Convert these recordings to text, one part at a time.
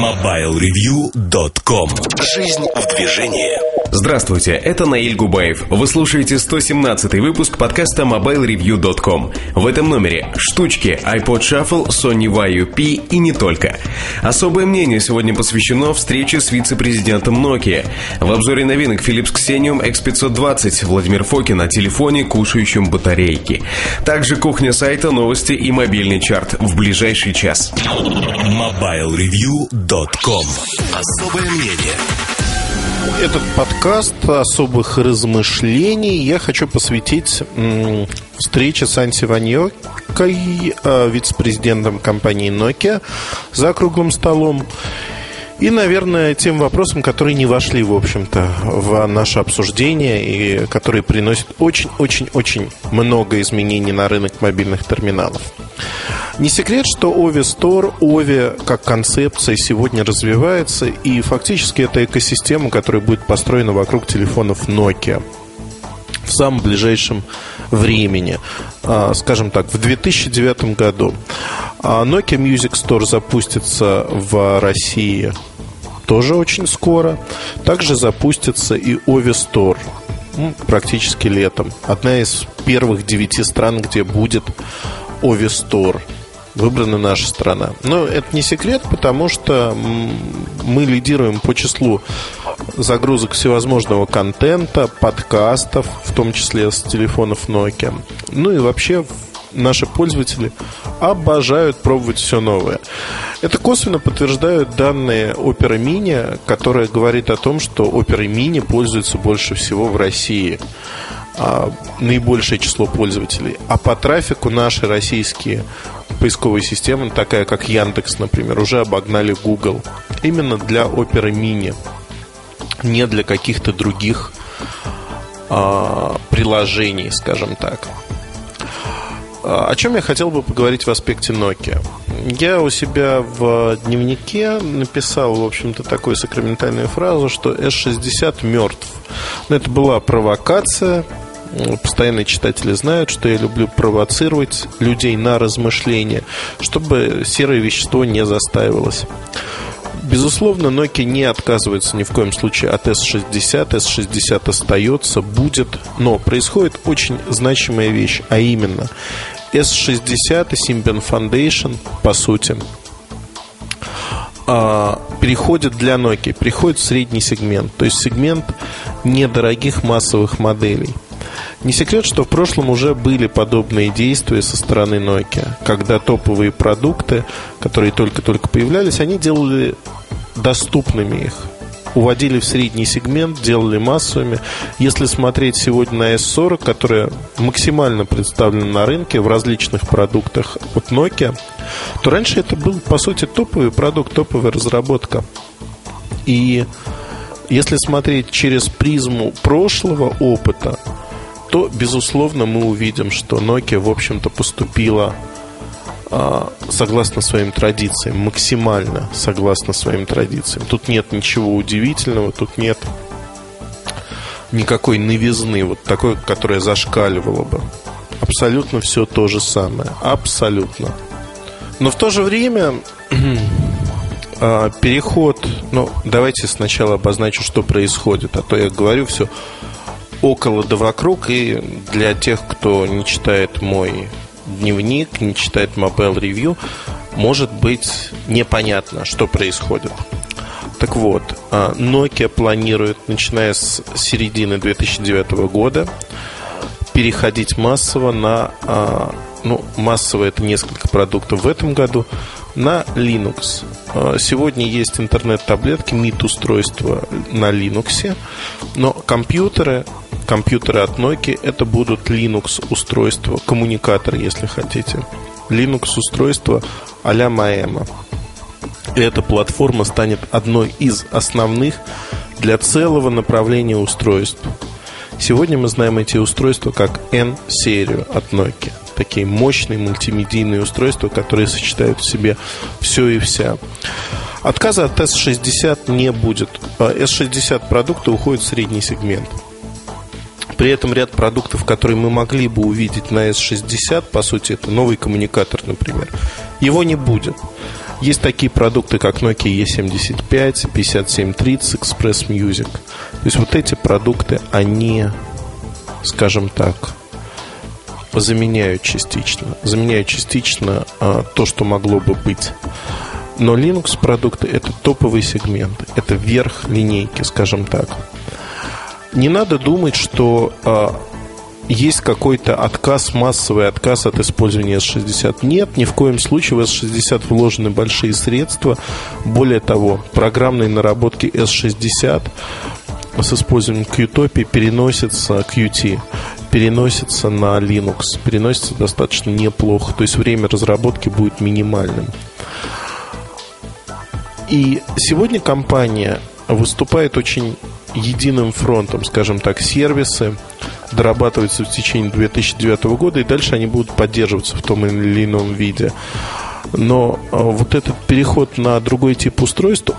MobileReview.com Жизнь в движении Здравствуйте, это Наиль Губаев. Вы слушаете 117 выпуск подкаста MobileReview.com. В этом номере штучки iPod Shuffle, Sony Vaio P и не только. Особое мнение сегодня посвящено встрече с вице-президентом Nokia. В обзоре новинок Philips Xenium X520 Владимир Фокин о телефоне, кушающем батарейки. Также кухня сайта, новости и мобильный чарт в ближайший час. MobileReview.com Особое мнение этот подкаст особых размышлений я хочу посвятить встрече с Анси Ваньокой, э, вице-президентом компании Nokia, за круглым столом. И, наверное, тем вопросам, которые не вошли, в общем-то, в наше обсуждение и которые приносят очень-очень-очень много изменений на рынок мобильных терминалов. Не секрет, что Ови Store, Ови как концепция сегодня развивается, и фактически это экосистема, которая будет построена вокруг телефонов Nokia в самом ближайшем времени, а, скажем так, в 2009 году. А Nokia Music Store запустится в России тоже очень скоро. Также запустится и Store ну, практически летом. Одна из первых девяти стран, где будет Store выбрана наша страна. Но это не секрет, потому что мы лидируем по числу загрузок всевозможного контента, подкастов, в том числе с телефонов Nokia. Ну и вообще наши пользователи обожают пробовать все новое. Это косвенно подтверждают данные Opera Mini, которая говорит о том, что Opera Mini пользуется больше всего в России а, наибольшее число пользователей. А по трафику наши российские поисковые системы, такая как Яндекс, например, уже обогнали Google. Именно для Opera Mini, не для каких-то других а, приложений, скажем так. А, о чем я хотел бы поговорить в аспекте Nokia? Я у себя в дневнике написал, в общем-то, такую сакраментальную фразу, что S60 мертв. Но это была провокация. Постоянные читатели знают, что я люблю провоцировать людей на размышления, чтобы серое вещество не застаивалось. Безусловно, Nokia не отказывается ни в коем случае от S60. S60 остается, будет, но происходит очень значимая вещь, а именно S60 и Symbian Foundation, по сути, а, переходит для Nokia, переходит в средний сегмент, то есть сегмент недорогих массовых моделей. Не секрет, что в прошлом уже были подобные действия со стороны Nokia, когда топовые продукты, которые только-только появлялись, они делали доступными их уводили в средний сегмент, делали массовыми. Если смотреть сегодня на S40, которая максимально представлена на рынке в различных продуктах от Nokia, то раньше это был, по сути, топовый продукт, топовая разработка. И если смотреть через призму прошлого опыта, то, безусловно, мы увидим, что Nokia, в общем-то, поступила согласно своим традициям, максимально согласно своим традициям. Тут нет ничего удивительного, тут нет никакой новизны, вот такой, которая зашкаливала бы. Абсолютно все то же самое. Абсолютно. Но в то же время а, переход, ну, давайте сначала обозначу, что происходит, а то я говорю все около да вокруг, и для тех, кто не читает мой дневник, не читает Mobile Review, может быть непонятно, что происходит. Так вот, а, Nokia планирует, начиная с середины 2009 года, переходить массово на, а, ну, массово это несколько продуктов в этом году, на Linux. А, сегодня есть интернет-таблетки, MIT-устройства на Linux, но компьютеры компьютеры от Nokia это будут Linux устройства, коммуникатор, если хотите. Linux устройство а-ля Maema. И эта платформа станет одной из основных для целого направления устройств. Сегодня мы знаем эти устройства как N-серию от Nokia. Такие мощные мультимедийные устройства, которые сочетают в себе все и вся. Отказа от S60 не будет. S60 продукты уходят в средний сегмент. При этом ряд продуктов, которые мы могли бы увидеть на S60, по сути, это новый коммуникатор, например, его не будет. Есть такие продукты, как Nokia E75, 5730, Express Music. То есть вот эти продукты, они, скажем так, заменяют частично. Заменяют частично а, то, что могло бы быть. Но Linux продукты это топовый сегмент, это верх линейки, скажем так. Не надо думать, что а, есть какой-то отказ, массовый отказ от использования S60. Нет, ни в коем случае в S60 вложены большие средства. Более того, программные наработки S60 с использованием Qtopia переносится Qt, переносится на Linux, переносится достаточно неплохо. То есть время разработки будет минимальным. И сегодня компания выступает очень единым фронтом, скажем так, сервисы дорабатываются в течение 2009 года, и дальше они будут поддерживаться в том или ином виде. Но а, вот этот переход на другой тип устройств,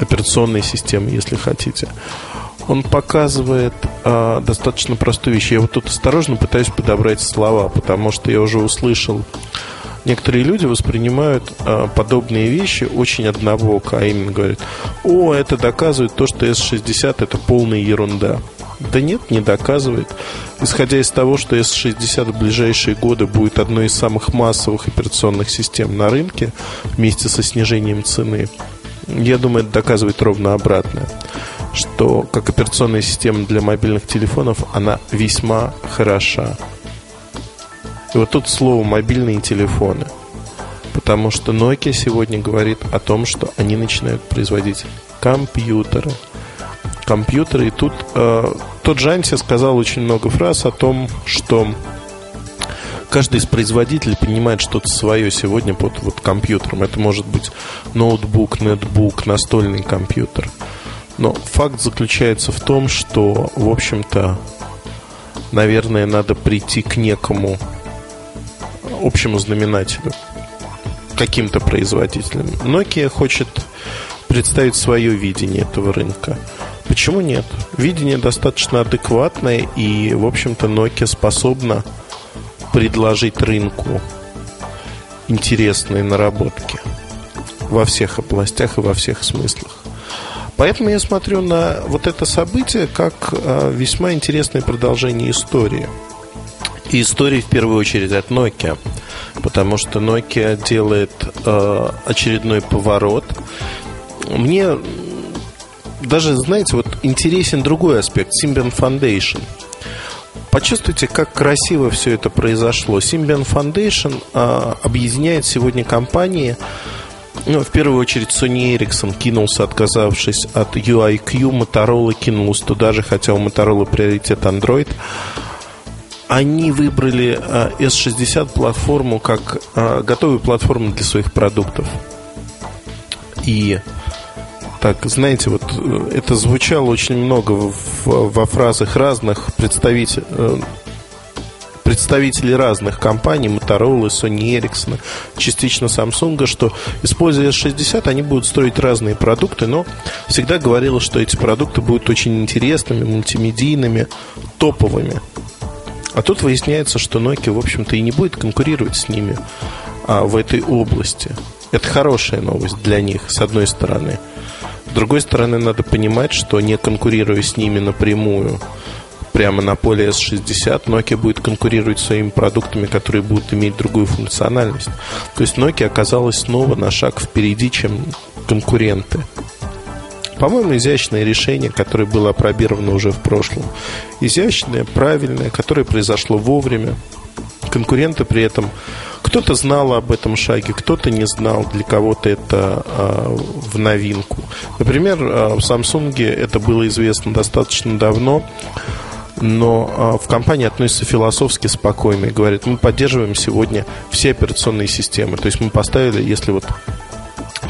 операционной системы, если хотите, он показывает э, достаточно простую вещь. Я вот тут осторожно пытаюсь подобрать слова, потому что я уже услышал некоторые люди воспринимают э, подобные вещи очень однобоко, а именно говорят, о, это доказывает то, что S60 это полная ерунда. Да нет, не доказывает. Исходя из того, что S60 в ближайшие годы будет одной из самых массовых операционных систем на рынке вместе со снижением цены, я думаю, это доказывает ровно обратное что как операционная система для мобильных телефонов она весьма хороша. И вот тут слово мобильные телефоны. Потому что Nokia сегодня говорит о том, что они начинают производить компьютеры. Компьютеры. И тут э, тот Жанси сказал очень много фраз о том, что каждый из производителей понимает что-то свое сегодня под вот компьютером. Это может быть ноутбук, нетбук, настольный компьютер. Но факт заключается в том, что, в общем-то, наверное, надо прийти к некому общему знаменателю каким-то производителем. Nokia хочет представить свое видение этого рынка. Почему нет? Видение достаточно адекватное, и, в общем-то, Nokia способна предложить рынку интересные наработки во всех областях и во всех смыслах. Поэтому я смотрю на вот это событие как а, весьма интересное продолжение истории. Истории в первую очередь от Nokia. Потому что Nokia делает э, очередной поворот. Мне даже, знаете, вот интересен другой аспект Symbian Foundation. Почувствуйте, как красиво все это произошло. Symbian Foundation э, объединяет сегодня компании, ну, в первую очередь Sony Ericsson кинулся, отказавшись от UIQ, Motorola кинулась туда же, хотя у Motorola приоритет Android они выбрали S60 а, платформу как а, готовую платформу для своих продуктов. И так, знаете, вот э, это звучало очень много в, во фразах разных представителей, э, представителей разных компаний, Motorola, Sony Ericsson, частично Samsung, что используя S60, они будут строить разные продукты, но всегда говорилось, что эти продукты будут очень интересными, мультимедийными, топовыми. А тут выясняется, что Nokia, в общем-то, и не будет конкурировать с ними а, в этой области. Это хорошая новость для них, с одной стороны. С другой стороны, надо понимать, что не конкурируя с ними напрямую, прямо на поле S60, Nokia будет конкурировать своими продуктами, которые будут иметь другую функциональность. То есть Nokia оказалась снова на шаг впереди, чем конкуренты. По-моему, изящное решение, которое было опробировано уже в прошлом. Изящное, правильное, которое произошло вовремя. Конкуренты при этом кто-то знал об этом шаге, кто-то не знал, для кого-то это э, в новинку. Например, э, в Samsung это было известно достаточно давно, но э, в компании относятся философски спокойно и говорят, мы поддерживаем сегодня все операционные системы. То есть мы поставили, если вот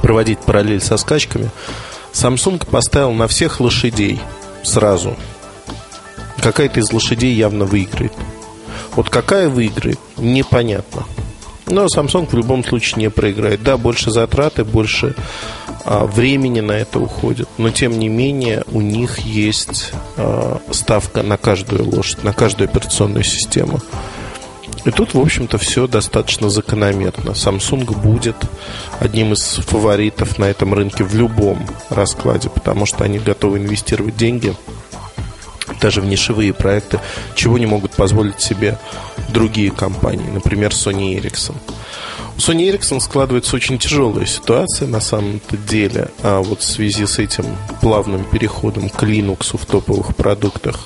проводить параллель со скачками, Samsung поставил на всех лошадей сразу. Какая-то из лошадей явно выиграет. Вот какая выиграет, непонятно. Но Samsung в любом случае не проиграет. Да, больше затраты, больше а, времени на это уходит. Но тем не менее у них есть а, ставка на каждую лошадь, на каждую операционную систему. И тут, в общем-то, все достаточно закономерно. Samsung будет одним из фаворитов на этом рынке в любом раскладе, потому что они готовы инвестировать деньги даже в нишевые проекты, чего не могут позволить себе другие компании, например, Sony Ericsson. У Sony Ericsson складывается очень тяжелая ситуация на самом-то деле, а вот в связи с этим плавным переходом к Linux в топовых продуктах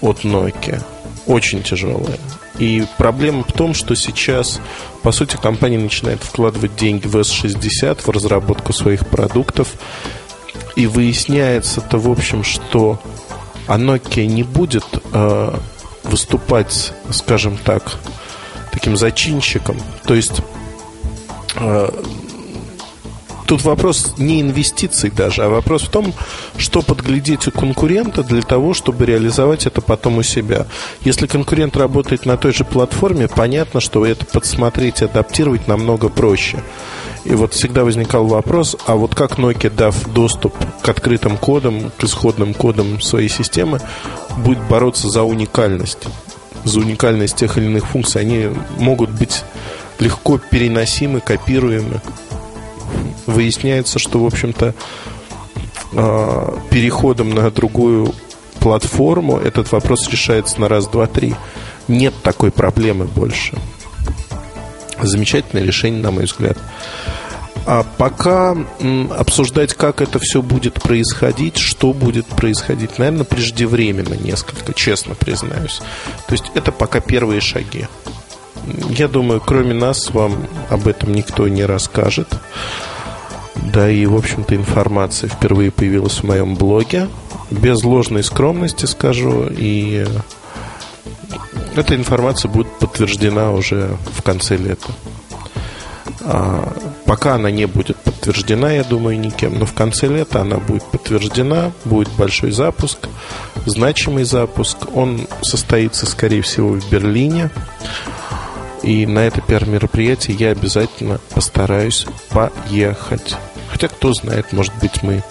от Nokia. Очень тяжелая. И проблема в том, что сейчас, по сути, компания начинает вкладывать деньги в S60, в разработку своих продуктов. И выясняется-то, в общем, что а Nokia не будет э, выступать, скажем так, таким зачинщиком. То есть э, тут вопрос не инвестиций даже, а вопрос в том, что подглядеть у конкурента для того, чтобы реализовать это потом у себя. Если конкурент работает на той же платформе, понятно, что это подсмотреть и адаптировать намного проще. И вот всегда возникал вопрос, а вот как Nokia, дав доступ к открытым кодам, к исходным кодам своей системы, будет бороться за уникальность? За уникальность тех или иных функций. Они могут быть легко переносимы, копируемы выясняется, что, в общем-то, а, переходом на другую платформу этот вопрос решается на раз, два, три. Нет такой проблемы больше. Замечательное решение, на мой взгляд. А пока обсуждать, как это все будет происходить, что будет происходить, наверное, преждевременно несколько, честно признаюсь. То есть это пока первые шаги. Я думаю, кроме нас вам об этом никто не расскажет. Да и, в общем-то, информация впервые появилась в моем блоге. Без ложной скромности скажу. И эта информация будет подтверждена уже в конце лета. А, пока она не будет подтверждена, я думаю, никем, но в конце лета она будет подтверждена, будет большой запуск, значимый запуск. Он состоится, скорее всего, в Берлине. И на это пиар-мероприятие я обязательно постараюсь поехать. Хотя, кто знает, может быть, мы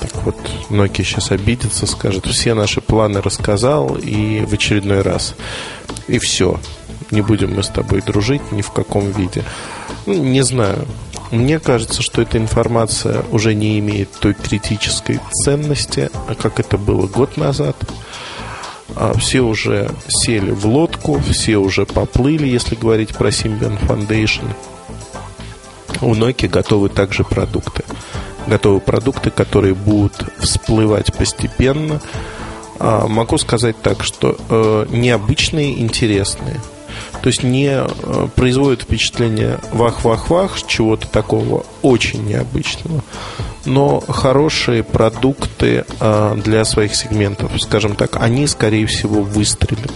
так вот, Nokia сейчас обидится, скажет, все наши планы рассказал и в очередной раз. И все. Не будем мы с тобой дружить ни в каком виде. Ну, не знаю. Мне кажется, что эта информация уже не имеет той критической ценности, как это было год назад. А, все уже сели в лодку, все уже поплыли, если говорить про Symbian Foundation. У Nokia готовы также продукты. Готовы продукты, которые будут всплывать постепенно. А, могу сказать так, что э, необычные, интересные. То есть не э, производит впечатление вах-вах-вах, чего-то такого очень необычного но хорошие продукты а, для своих сегментов, скажем так, они, скорее всего, выстрелят.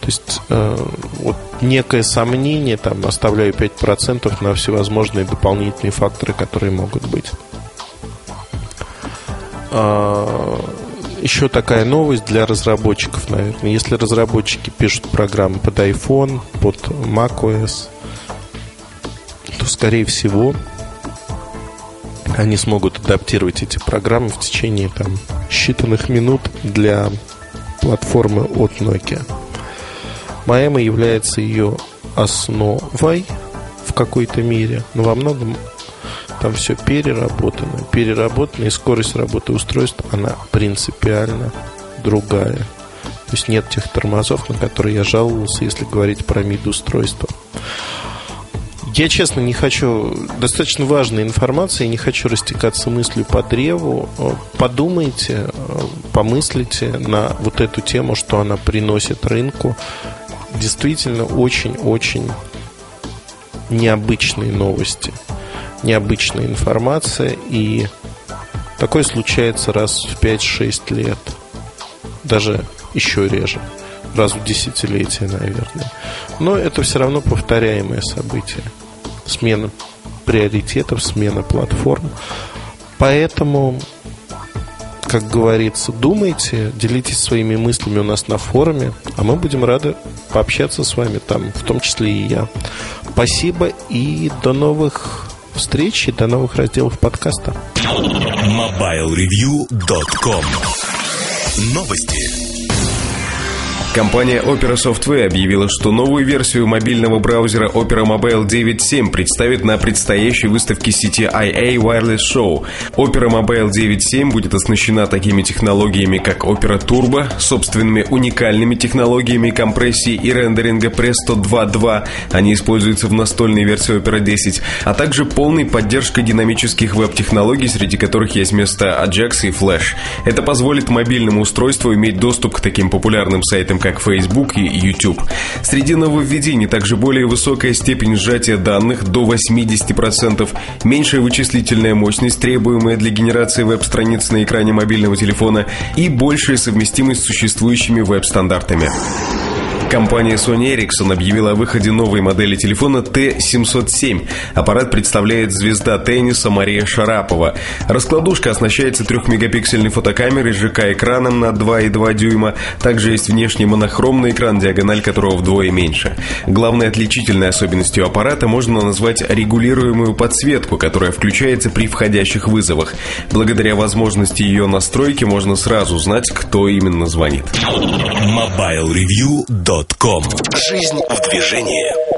То есть э, вот некое сомнение, там, оставляю 5% на всевозможные дополнительные факторы, которые могут быть. А, еще такая новость для разработчиков, наверное. Если разработчики пишут программы под iPhone, под macOS, то, скорее всего, они смогут адаптировать эти программы в течение там, считанных минут для платформы от Nokia. Маэма является ее основой в какой-то мере, но во многом там все переработано. Переработано, и скорость работы устройств, она принципиально другая. То есть нет тех тормозов, на которые я жаловался, если говорить про мид устройства. Я, честно, не хочу... Достаточно важная информация, я не хочу растекаться мыслью по древу. Подумайте, помыслите на вот эту тему, что она приносит рынку. Действительно, очень-очень необычные новости, необычная информация, и такое случается раз в 5-6 лет, даже еще реже раз в десятилетие, наверное. Но это все равно повторяемое событие. Смена приоритетов, смена платформ. Поэтому, как говорится, думайте, делитесь своими мыслями у нас на форуме, а мы будем рады пообщаться с вами там, в том числе и я. Спасибо и до новых встреч и до новых разделов подкаста. MobileReview.com Новости. Компания Opera Software объявила, что новую версию мобильного браузера Opera Mobile 9.7 представит на предстоящей выставке сети IA Wireless Show. Opera Mobile 9.7 будет оснащена такими технологиями, как Opera Turbo, собственными уникальными технологиями компрессии и рендеринга Presto 2.2, они используются в настольной версии Opera 10, а также полной поддержкой динамических веб-технологий, среди которых есть место Ajax и Flash. Это позволит мобильному устройству иметь доступ к таким популярным сайтам, как Facebook и YouTube. Среди нововведений также более высокая степень сжатия данных до 80%, меньшая вычислительная мощность, требуемая для генерации веб-страниц на экране мобильного телефона и большая совместимость с существующими веб-стандартами. Компания Sony Ericsson объявила о выходе новой модели телефона T707. Аппарат представляет звезда тенниса Мария Шарапова. Раскладушка оснащается 3-мегапиксельной фотокамерой с ЖК-экраном на 2,2 дюйма. Также есть внешний монохромный экран, диагональ которого вдвое меньше. Главной отличительной особенностью аппарата можно назвать регулируемую подсветку, которая включается при входящих вызовах. Благодаря возможности ее настройки можно сразу знать, кто именно звонит. MobileReview.com Жизнь в движении